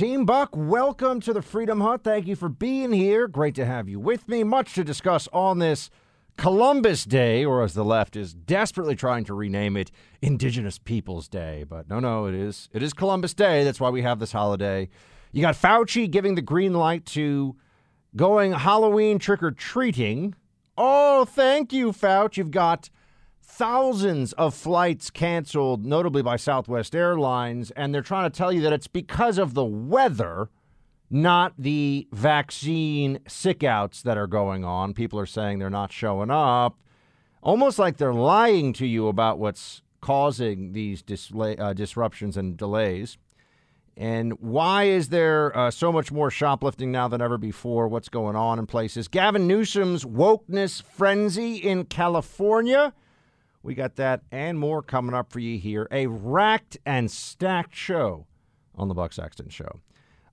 Team Buck, welcome to the Freedom Hut. Thank you for being here. Great to have you with me. Much to discuss on this Columbus Day, or as the left is desperately trying to rename it, Indigenous Peoples Day. But no, no, it is it is Columbus Day. That's why we have this holiday. You got Fauci giving the green light to going Halloween trick or treating. Oh, thank you, Fauci. You've got thousands of flights canceled, notably by Southwest Airlines, and they're trying to tell you that it's because of the weather, not the vaccine sickouts that are going on. People are saying they're not showing up, almost like they're lying to you about what's causing these uh, disruptions and delays. And why is there uh, so much more shoplifting now than ever before? What's going on in places? Gavin Newsom's wokeness frenzy in California. We got that and more coming up for you here. A racked and stacked show on the Buck Sexton Show.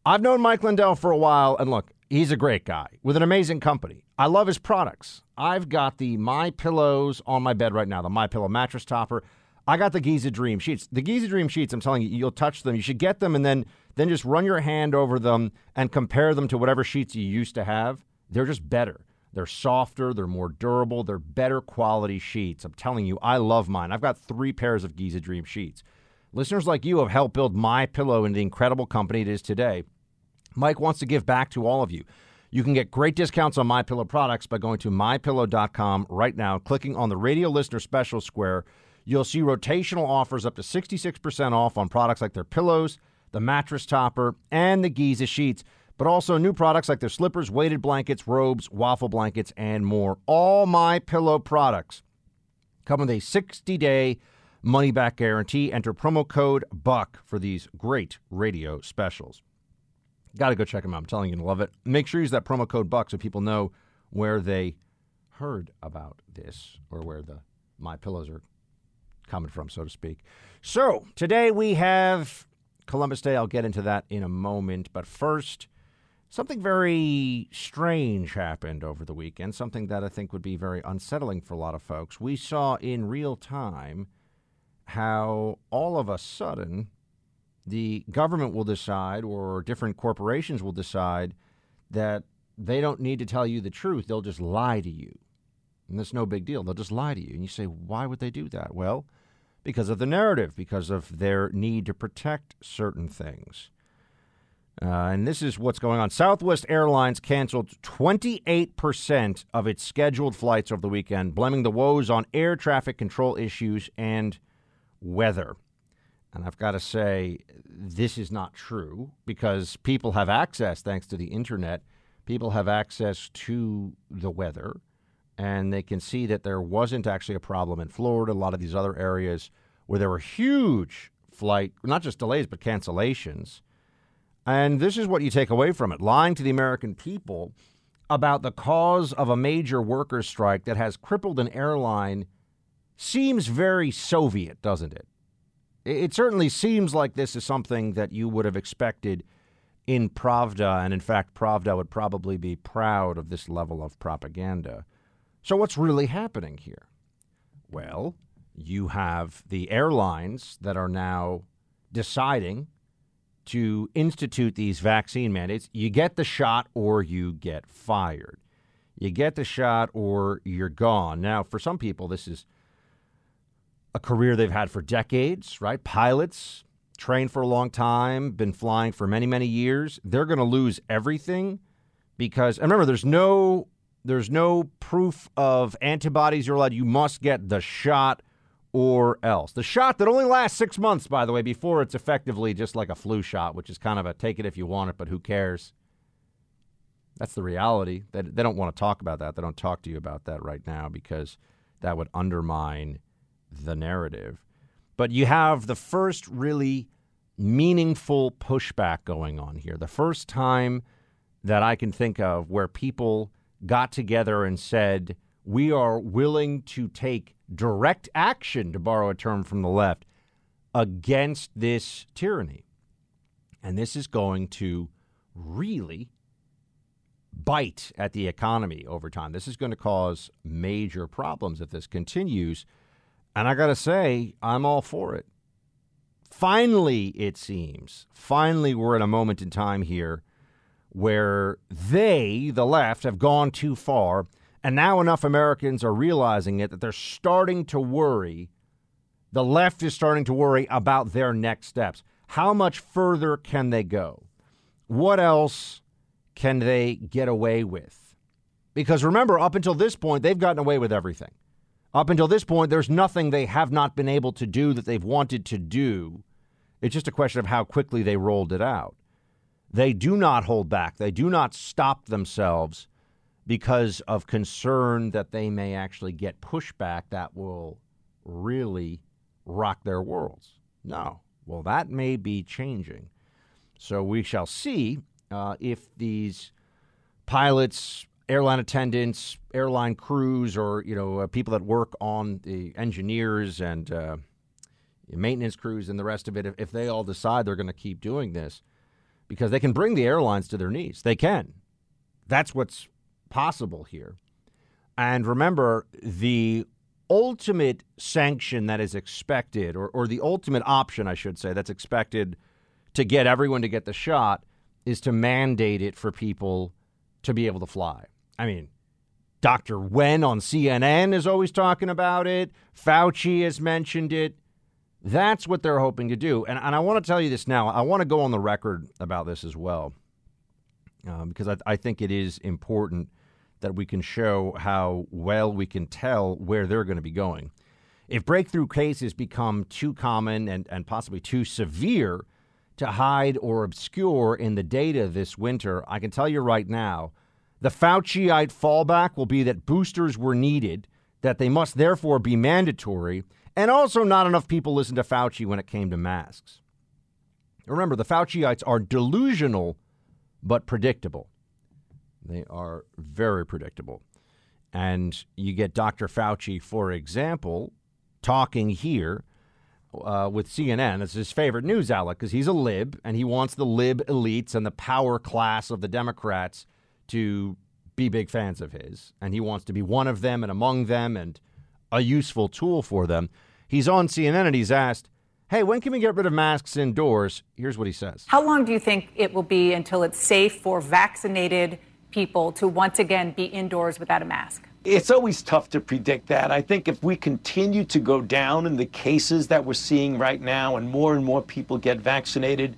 I've known Mike Lindell for a while, and look, he's a great guy with an amazing company. I love his products. I've got the My Pillows on my bed right now, the My Pillow mattress topper. I got the Giza Dream sheets. The Giza Dream sheets, I'm telling you, you'll touch them. You should get them and then then just run your hand over them and compare them to whatever sheets you used to have. They're just better. They're softer, they're more durable, they're better quality sheets. I'm telling you, I love mine. I've got three pairs of Giza Dream sheets. Listeners like you have helped build my pillow into the incredible company it is today. Mike wants to give back to all of you. You can get great discounts on my pillow products by going to mypillow.com right now, clicking on the radio listener special square. You'll see rotational offers up to 66% off on products like their pillows, the mattress topper, and the Giza sheets but also new products like their slippers, weighted blankets, robes, waffle blankets, and more. All my pillow products come with a 60 day money back guarantee. Enter promo code BUCK for these great radio specials. Got to go check them out. I'm telling you, you love it. Make sure you use that promo code BUCK so people know where they heard about this or where the my pillows are coming from, so to speak. So today we have Columbus Day. I'll get into that in a moment. But first, Something very strange happened over the weekend, something that I think would be very unsettling for a lot of folks. We saw in real time how all of a sudden the government will decide or different corporations will decide that they don't need to tell you the truth. They'll just lie to you. And that's no big deal. They'll just lie to you. And you say, why would they do that? Well, because of the narrative, because of their need to protect certain things. Uh, and this is what's going on. Southwest Airlines canceled 28% of its scheduled flights over the weekend, blaming the woes on air traffic control issues and weather. And I've got to say, this is not true because people have access, thanks to the internet, people have access to the weather, and they can see that there wasn't actually a problem in Florida, a lot of these other areas where there were huge flight, not just delays, but cancellations. And this is what you take away from it lying to the American people about the cause of a major workers' strike that has crippled an airline seems very Soviet, doesn't it? It certainly seems like this is something that you would have expected in Pravda, and in fact, Pravda would probably be proud of this level of propaganda. So, what's really happening here? Well, you have the airlines that are now deciding to institute these vaccine mandates, you get the shot or you get fired. You get the shot or you're gone. Now, for some people, this is a career they've had for decades, right? Pilots trained for a long time, been flying for many, many years. They're going to lose everything because, remember, there's no there's no proof of antibodies you're allowed. You must get the shot or else. The shot that only lasts six months, by the way, before it's effectively just like a flu shot, which is kind of a take it if you want it, but who cares? That's the reality. They, they don't want to talk about that. They don't talk to you about that right now because that would undermine the narrative. But you have the first really meaningful pushback going on here. The first time that I can think of where people got together and said, we are willing to take direct action, to borrow a term from the left, against this tyranny. And this is going to really bite at the economy over time. This is going to cause major problems if this continues. And I got to say, I'm all for it. finally, it seems, finally, we're at a moment in time here where they, the left, have gone too far. And now enough Americans are realizing it that they're starting to worry. The left is starting to worry about their next steps. How much further can they go? What else can they get away with? Because remember, up until this point, they've gotten away with everything. Up until this point, there's nothing they have not been able to do that they've wanted to do. It's just a question of how quickly they rolled it out. They do not hold back, they do not stop themselves because of concern that they may actually get pushback that will really rock their worlds. No. Well, that may be changing. So we shall see uh, if these pilots, airline attendants, airline crews, or you know uh, people that work on the engineers and uh, maintenance crews and the rest of it, if, if they all decide they're going to keep doing this, because they can bring the airlines to their knees. They can. That's what's possible here. And remember, the ultimate sanction that is expected, or, or the ultimate option, I should say, that's expected to get everyone to get the shot is to mandate it for people to be able to fly. I mean, Dr. Wen on CNN is always talking about it. Fauci has mentioned it. That's what they're hoping to do. And, and I want to tell you this now. I want to go on the record about this as well, um, because I, I think it is important that we can show how well we can tell where they're going to be going. If breakthrough cases become too common and, and possibly too severe to hide or obscure in the data this winter, I can tell you right now the Fauciite fallback will be that boosters were needed, that they must therefore be mandatory, and also not enough people listened to Fauci when it came to masks. Remember, the Fauciites are delusional but predictable. They are very predictable. And you get Dr. Fauci, for example, talking here uh, with CNN. It's his favorite news outlet because he's a lib and he wants the lib elites and the power class of the Democrats to be big fans of his. And he wants to be one of them and among them and a useful tool for them. He's on CNN and he's asked, Hey, when can we get rid of masks indoors? Here's what he says How long do you think it will be until it's safe for vaccinated people to once again be indoors without a mask? It's always tough to predict that. I think if we continue to go down in the cases that we're seeing right now and more and more people get vaccinated,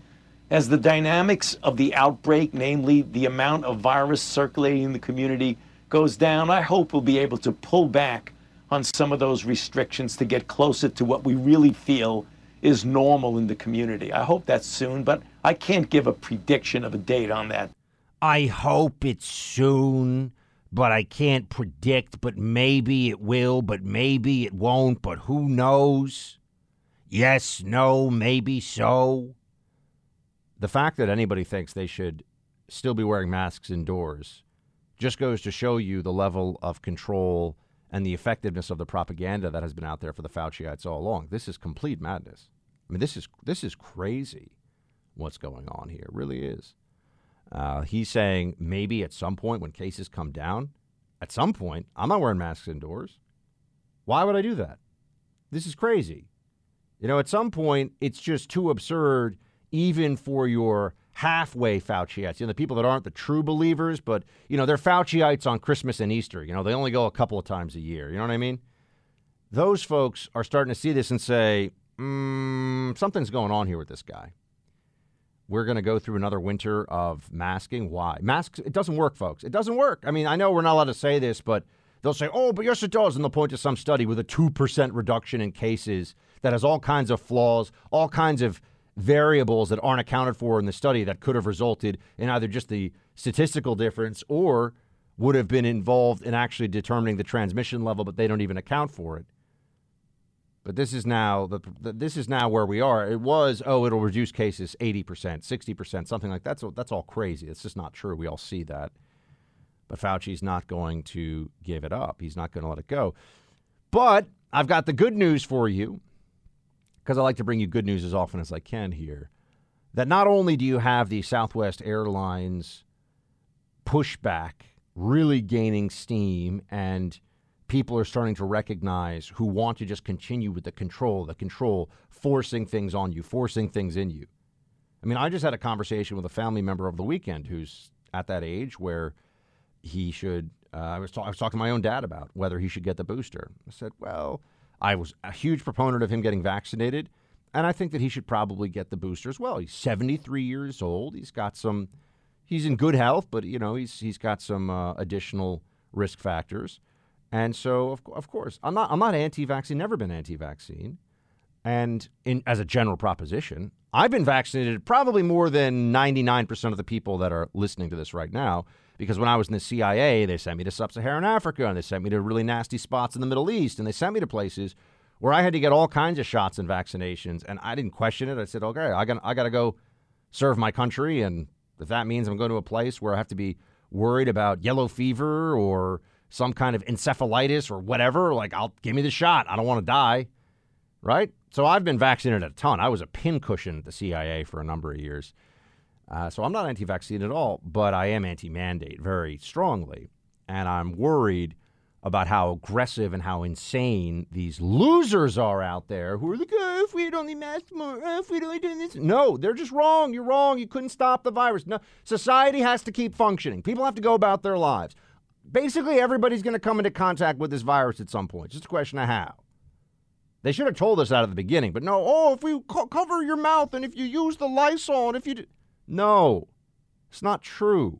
as the dynamics of the outbreak, namely the amount of virus circulating in the community, goes down, I hope we'll be able to pull back on some of those restrictions to get closer to what we really feel is normal in the community. I hope that's soon, but I can't give a prediction of a date on that. I hope it's soon, but I can't predict. But maybe it will, but maybe it won't, but who knows? Yes, no, maybe so. The fact that anybody thinks they should still be wearing masks indoors just goes to show you the level of control and the effectiveness of the propaganda that has been out there for the Fauciites all along. This is complete madness. I mean, this is this is crazy. What's going on here? It really is. Uh, he's saying maybe at some point when cases come down, at some point, I'm not wearing masks indoors. Why would I do that? This is crazy. You know, at some point, it's just too absurd, even for your halfway Fauciites. You know, the people that aren't the true believers, but, you know, they're Fauciites on Christmas and Easter. You know, they only go a couple of times a year. You know what I mean? Those folks are starting to see this and say, mm, something's going on here with this guy we're going to go through another winter of masking. Why? Masks, it doesn't work, folks. It doesn't work. I mean, I know we're not allowed to say this, but they'll say, oh, but yes, it does. And they'll point to some study with a 2% reduction in cases that has all kinds of flaws, all kinds of variables that aren't accounted for in the study that could have resulted in either just the statistical difference or would have been involved in actually determining the transmission level, but they don't even account for it. But this is now the, the, this is now where we are. It was oh it'll reduce cases eighty percent, sixty percent, something like that. So that's all crazy. It's just not true. We all see that. But Fauci's not going to give it up. He's not going to let it go. But I've got the good news for you because I like to bring you good news as often as I can here. That not only do you have the Southwest Airlines pushback really gaining steam and people are starting to recognize who want to just continue with the control, the control, forcing things on you, forcing things in you. I mean, I just had a conversation with a family member over the weekend who's at that age where he should. Uh, I was ta- I was talking to my own dad about whether he should get the booster. I said, well, I was a huge proponent of him getting vaccinated, and I think that he should probably get the booster as well. He's 73 years old. He's got some. He's in good health, but you know he's he's got some uh, additional risk factors, and so of, of course I'm not I'm not anti-vaccine. Never been anti-vaccine, and in as a general proposition, I've been vaccinated probably more than 99% of the people that are listening to this right now. Because when I was in the CIA, they sent me to sub Saharan Africa and they sent me to really nasty spots in the Middle East and they sent me to places where I had to get all kinds of shots and vaccinations. And I didn't question it. I said, okay, I got, I got to go serve my country. And if that means I'm going to a place where I have to be worried about yellow fever or some kind of encephalitis or whatever, like, I'll give me the shot. I don't want to die. Right? So I've been vaccinated a ton. I was a pincushion at the CIA for a number of years. Uh, so I'm not anti vaccine at all, but I am anti mandate very strongly. And I'm worried about how aggressive and how insane these losers are out there who are like, oh, if we'd only masked more, oh, if we'd only done this. No, they're just wrong. You're wrong. You couldn't stop the virus. No, society has to keep functioning. People have to go about their lives. Basically, everybody's going to come into contact with this virus at some point. It's just a question of how. They should have told us that at the beginning, but no. Oh, if you co- cover your mouth and if you use the Lysol and if you do. No, it's not true.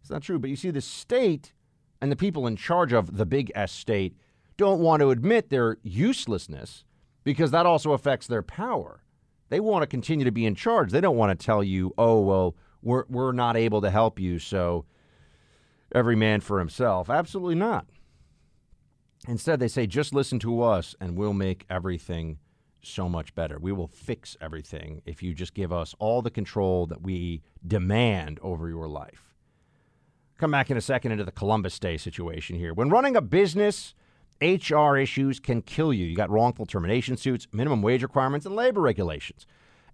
It's not true. But you see, the state and the people in charge of the big S state don't want to admit their uselessness because that also affects their power. They want to continue to be in charge. They don't want to tell you, oh, well, we're, we're not able to help you, so every man for himself. Absolutely not. Instead, they say, just listen to us and we'll make everything so much better. We will fix everything if you just give us all the control that we demand over your life. Come back in a second into the Columbus Day situation here. When running a business, HR issues can kill you. You got wrongful termination suits, minimum wage requirements, and labor regulations.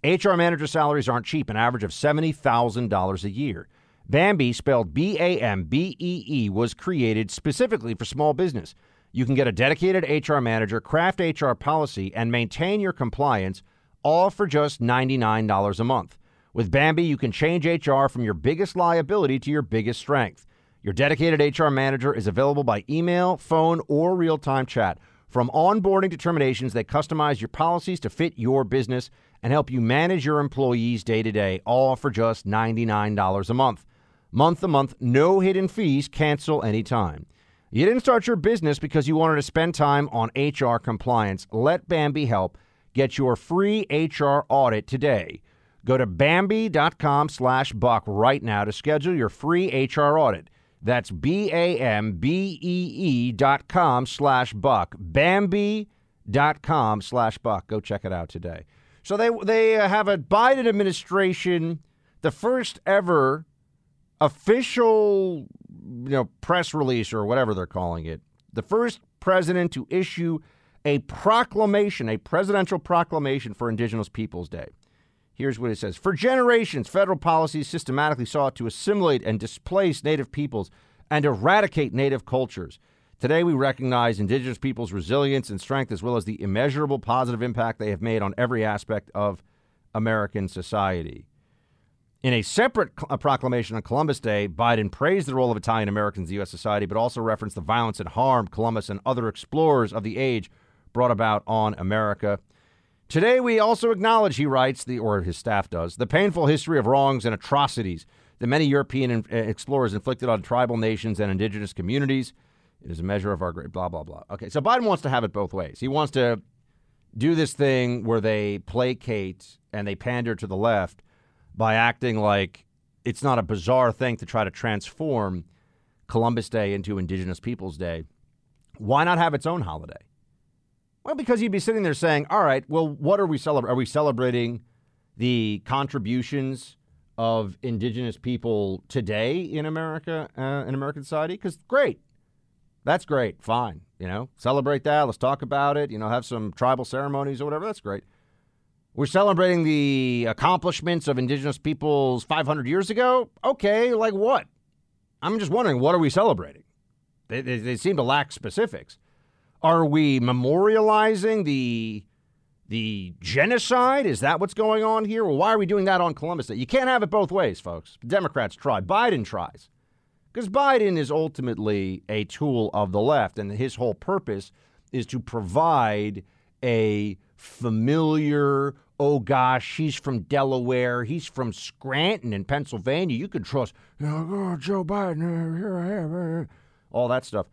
HR manager salaries aren't cheap, an average of $70,000 a year. Bambee, spelled B A M B E E, was created specifically for small business. You can get a dedicated HR manager, craft HR policy, and maintain your compliance all for just $99 a month. With Bambee, you can change HR from your biggest liability to your biggest strength. Your dedicated HR manager is available by email, phone, or real time chat. From onboarding determinations, they customize your policies to fit your business and help you manage your employees day to day, all for just $99 a month. Month to month, no hidden fees, cancel anytime. You didn't start your business because you wanted to spend time on HR compliance. Let Bambee help. Get your free HR audit today. Go to Bambee.com slash buck right now to schedule your free HR audit. That's B-A-M-B-E-E dot com slash buck. Bambee.com slash buck. Go check it out today. So they, they have a Biden administration, the first ever official you know press release or whatever they're calling it, the first president to issue a proclamation, a presidential proclamation for Indigenous Peoples Day. Here's what it says For generations, federal policies systematically sought to assimilate and displace Native peoples and eradicate Native cultures. Today, we recognize Indigenous peoples' resilience and strength, as well as the immeasurable positive impact they have made on every aspect of American society. In a separate cl- proclamation on Columbus Day, Biden praised the role of Italian Americans in U.S. society, but also referenced the violence and harm Columbus and other explorers of the age brought about on America. Today, we also acknowledge, he writes, the, or his staff does, the painful history of wrongs and atrocities that many European in, uh, explorers inflicted on tribal nations and indigenous communities. It is a measure of our great blah, blah, blah. Okay, so Biden wants to have it both ways. He wants to do this thing where they placate and they pander to the left by acting like it's not a bizarre thing to try to transform Columbus Day into Indigenous Peoples Day. Why not have its own holiday? Well, because you'd be sitting there saying, all right, well, what are we celebrating? Are we celebrating the contributions of indigenous people today in America, uh, in American society? Because great. That's great. Fine. You know, celebrate that. Let's talk about it. You know, have some tribal ceremonies or whatever. That's great. We're celebrating the accomplishments of indigenous peoples 500 years ago. Okay, like what? I'm just wondering, what are we celebrating? They, they, they seem to lack specifics. Are we memorializing the the genocide? Is that what's going on here? Well, why are we doing that on Columbus Day? You can't have it both ways, folks. Democrats try. Biden tries. Because Biden is ultimately a tool of the left, and his whole purpose is to provide a familiar, oh gosh, he's from Delaware, he's from Scranton in Pennsylvania. You can trust, you know, oh, Joe Biden, uh, here I am, uh, all that stuff.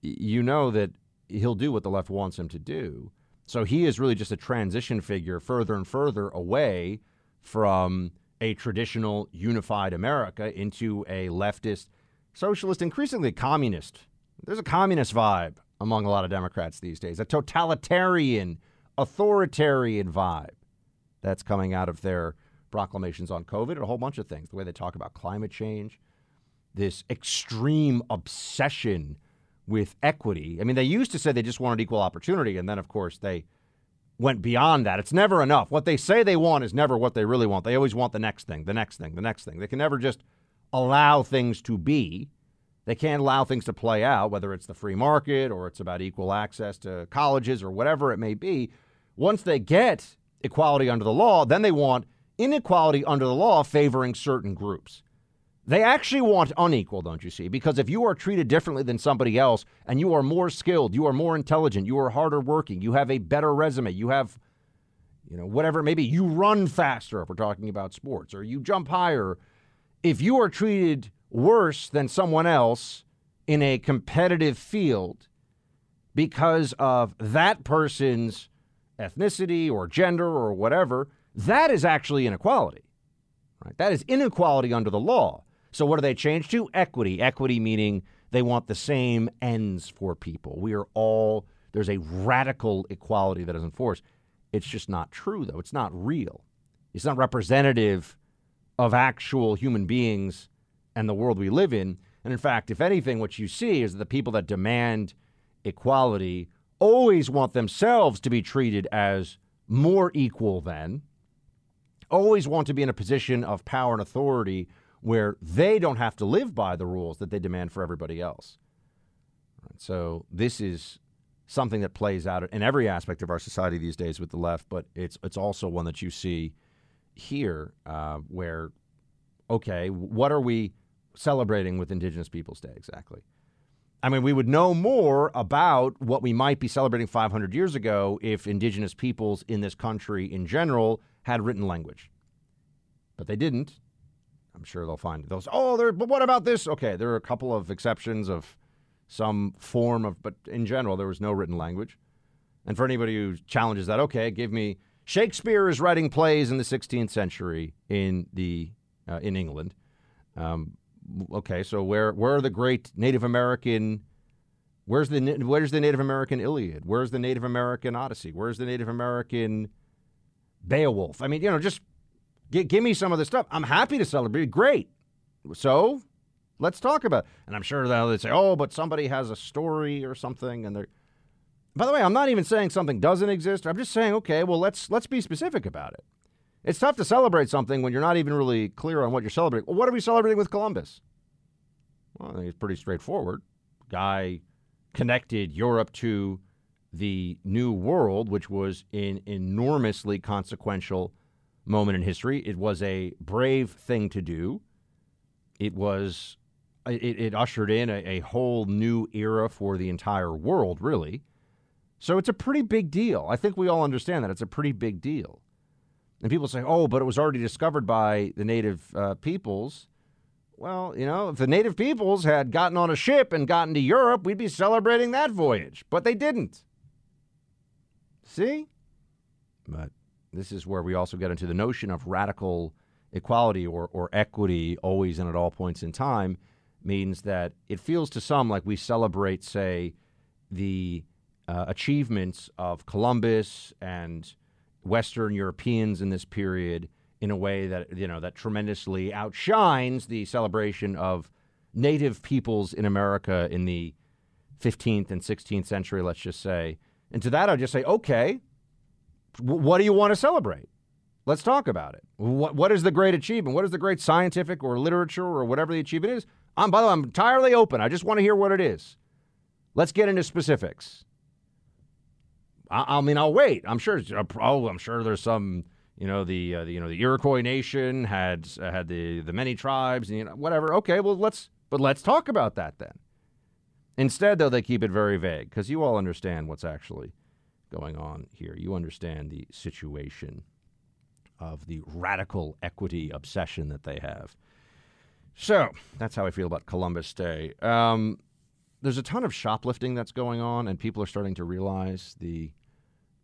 You know that he'll do what the left wants him to do. So he is really just a transition figure further and further away from a traditional unified America into a leftist, socialist, increasingly communist. There's a communist vibe among a lot of Democrats these days, a totalitarian, authoritarian vibe that's coming out of their proclamations on COVID and a whole bunch of things. The way they talk about climate change, this extreme obsession with equity. I mean, they used to say they just wanted equal opportunity, and then, of course, they went beyond that. It's never enough. What they say they want is never what they really want. They always want the next thing, the next thing, the next thing. They can never just allow things to be. They can't allow things to play out, whether it's the free market or it's about equal access to colleges or whatever it may be. Once they get equality under the law, then they want inequality under the law favoring certain groups. They actually want unequal, don't you see? Because if you are treated differently than somebody else and you are more skilled, you are more intelligent, you are harder working, you have a better resume, you have, you know, whatever it may be, you run faster if we're talking about sports, or you jump higher. If you are treated worse than someone else in a competitive field because of that person's ethnicity or gender or whatever, that is actually inequality. Right? That is inequality under the law. So what do they change to? Equity. Equity meaning they want the same ends for people. We are all there's a radical equality that is enforced. It's just not true though. It's not real. It's not representative of actual human beings and the world we live in. And in fact, if anything, what you see is that the people that demand equality always want themselves to be treated as more equal than, always want to be in a position of power and authority where they don't have to live by the rules that they demand for everybody else. So this is something that plays out in every aspect of our society these days with the left, but it's it's also one that you see here, uh, where okay, what are we celebrating with Indigenous Peoples Day exactly? I mean, we would know more about what we might be celebrating 500 years ago if Indigenous peoples in this country in general had written language. But they didn't. I'm sure they'll find those. Oh, there. But what about this? Okay, there are a couple of exceptions of some form of, but in general, there was no written language. And for anybody who challenges that, okay, give me Shakespeare is writing plays in the 16th century in the uh, in England. Um, okay, so where where are the great Native American? Where's the where's the Native American Iliad? Where's the Native American Odyssey? Where's the Native American Beowulf? I mean, you know, just G- give me some of the stuff. I'm happy to celebrate. Great. So let's talk about it. And I'm sure they'll say, oh, but somebody has a story or something. And they're, by the way, I'm not even saying something doesn't exist. I'm just saying, okay, well, let's let's be specific about it. It's tough to celebrate something when you're not even really clear on what you're celebrating. Well, what are we celebrating with Columbus? Well, I think it's pretty straightforward. Guy connected Europe to the New World, which was an enormously consequential moment in history. It was a brave thing to do. It was it, it ushered in a, a, whole new era for the entire world, really. So it's a pretty big deal. I think we all understand that it's a pretty big deal. And people say, "Oh, but it was already discovered by the native uh, peoples." Well, you know, if the native peoples had gotten on a ship and gotten to Europe, we'd be celebrating that voyage. But they didn't. See? But this is where we also get into the notion of radical equality or, or equity always and at all points in time means that it feels to some like we celebrate, say, the uh, achievements of Columbus and Western Europeans in this period in a way that you know that tremendously outshines the celebration of native peoples in America in the 15th and 16th century, let's just say. And to that, I'll just say, okay, what do you want to celebrate? Let's talk about it. What, what is the great achievement? What is the great scientific or literature or whatever the achievement is? I'm, by the way, I'm entirely open. I just want to hear what it is. Let's get into specifics. I, I mean, I'll wait. I'm sure. Oh, I'm sure there's some. You know the, uh, the you know the Iroquois nation had uh, had the the many tribes and you know, whatever. Okay, well let's but let's talk about that then. Instead, though, they keep it very vague because you all understand what's actually going on here. You understand the situation of the radical equity obsession that they have. So that's how I feel about Columbus Day. Um, there's a ton of shoplifting that's going on, and people are starting to realize the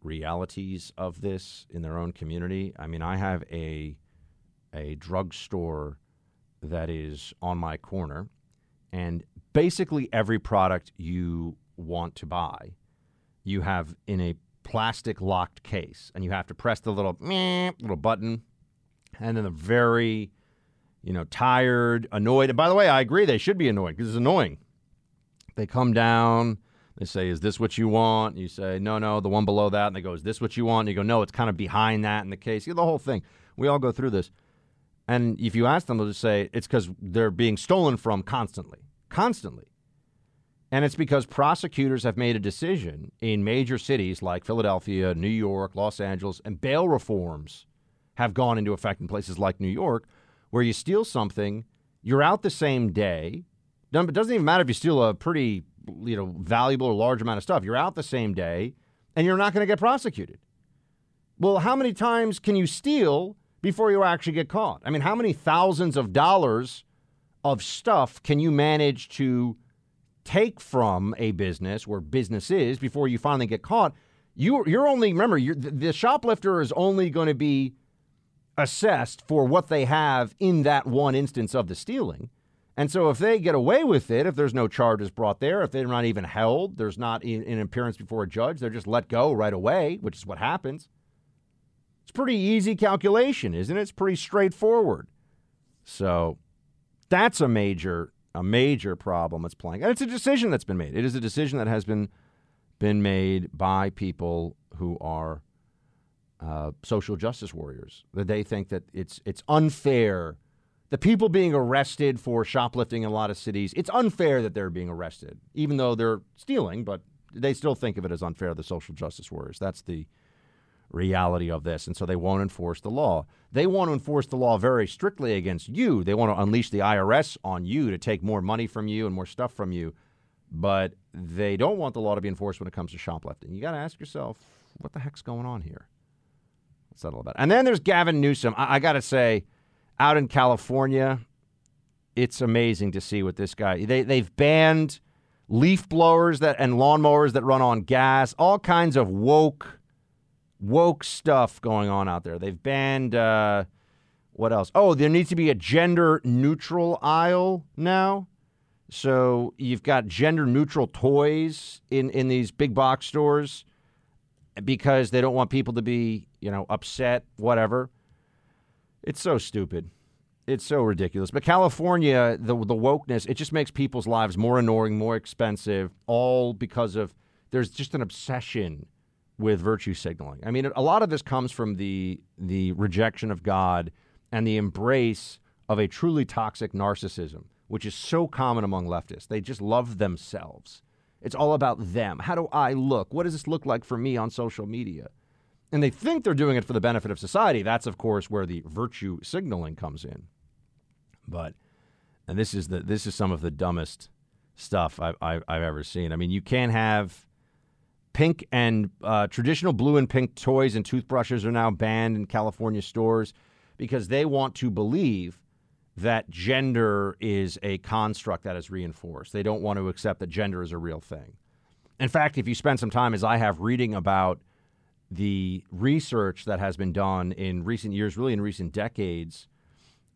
realities of this in their own community. I mean, I have a a drugstore that is on my corner, and basically every product you want to buy, you have in a plastic locked case, and you have to press the little meh, little button, and then the very, you know, tired, annoyed. And by the way, I agree they should be annoyed because it's annoying. They come down. They say, "Is this what you want?" You say, "No, no, the one below that." And they go, "Is this what you want?" And you go, "No, it's kind of behind that in the case." You know, the whole thing. We all go through this. And if you ask them, they'll just say it's because they're being stolen from constantly, constantly. And it's because prosecutors have made a decision in major cities like Philadelphia, New York, Los Angeles, and bail reforms have gone into effect in places like New York, where you steal something, you're out the same day. It doesn't even matter if you steal a pretty, you know, valuable or large amount of stuff. You're out the same day, and you're not going to get prosecuted. Well, how many times can you steal before you actually get caught? I mean, how many thousands of dollars of stuff can you manage to take from a business where business is before you finally get caught, you, you're only, remember, you're, the shoplifter is only going to be assessed for what they have in that one instance of the stealing. And so if they get away with it, if there's no charges brought there, if they're not even held, there's not an appearance before a judge, they're just let go right away, which is what happens. It's pretty easy calculation, isn't it? It's pretty straightforward. So that's a major a major problem that's playing. And it's a decision that's been made. It is a decision that has been been made by people who are uh, social justice warriors. That they think that it's it's unfair. The people being arrested for shoplifting in a lot of cities, it's unfair that they're being arrested, even though they're stealing. But they still think of it as unfair. The social justice warriors. That's the reality of this. And so they won't enforce the law. They want to enforce the law very strictly against you. They want to unleash the IRS on you to take more money from you and more stuff from you. But they don't want the law to be enforced when it comes to shoplifting. You got to ask yourself, what the heck's going on here? What's that all about? And then there's Gavin Newsom. I, I got to say, out in California, it's amazing to see what this guy. They they've banned leaf blowers that and lawnmowers that run on gas. All kinds of woke woke stuff going on out there. They've banned uh, what else? Oh, there needs to be a gender neutral aisle now. So you've got gender neutral toys in, in these big box stores because they don't want people to be, you know, upset, whatever. It's so stupid. It's so ridiculous. But California, the the wokeness, it just makes people's lives more annoying, more expensive, all because of there's just an obsession with virtue signaling. I mean, a lot of this comes from the the rejection of God and the embrace of a truly toxic narcissism, which is so common among leftists. They just love themselves. It's all about them. How do I look? What does this look like for me on social media? And they think they're doing it for the benefit of society. That's, of course, where the virtue signaling comes in. But, and this is the this is some of the dumbest stuff I've, I've, I've ever seen. I mean, you can't have Pink and uh, traditional blue and pink toys and toothbrushes are now banned in California stores because they want to believe that gender is a construct that is reinforced. They don't want to accept that gender is a real thing. In fact, if you spend some time, as I have, reading about the research that has been done in recent years, really in recent decades,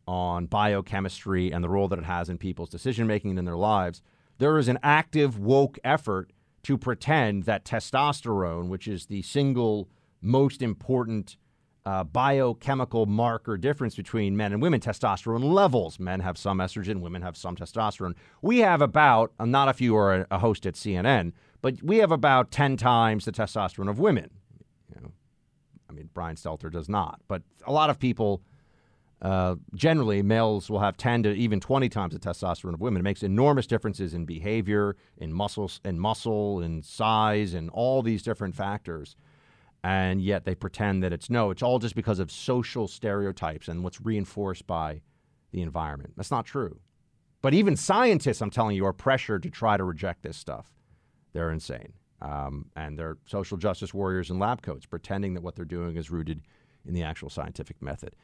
on biochemistry and the role that it has in people's decision making and in their lives, there is an active woke effort to pretend that testosterone, which is the single most important uh, biochemical marker difference between men and women, testosterone levels. Men have some estrogen, women have some testosterone. We have about, not if you are a host at CNN, but we have about 10 times the testosterone of women. I mean, Brian Stelter does not, but a lot of people Uh, generally, males will have 10 to even 20 times the testosterone of women. It makes enormous differences in behavior, in muscles, in muscle, in size, and all these different factors. And yet they pretend that it's no, it's all just because of social stereotypes and what's reinforced by the environment. That's not true. But even scientists, I'm telling you, are pressured to try to reject this stuff. They're insane. Um, and they're social justice warriors in lab coats, pretending that what they're doing is rooted in the actual scientific method.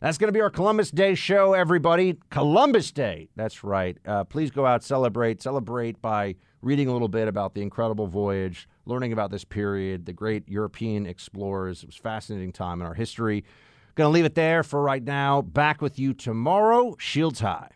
That's going to be our Columbus Day show, everybody. Columbus Day. That's right. Uh, please go out, celebrate. Celebrate by reading a little bit about the incredible voyage, learning about this period, the great European explorers. It was a fascinating time in our history. Going to leave it there for right now. Back with you tomorrow. Shields high.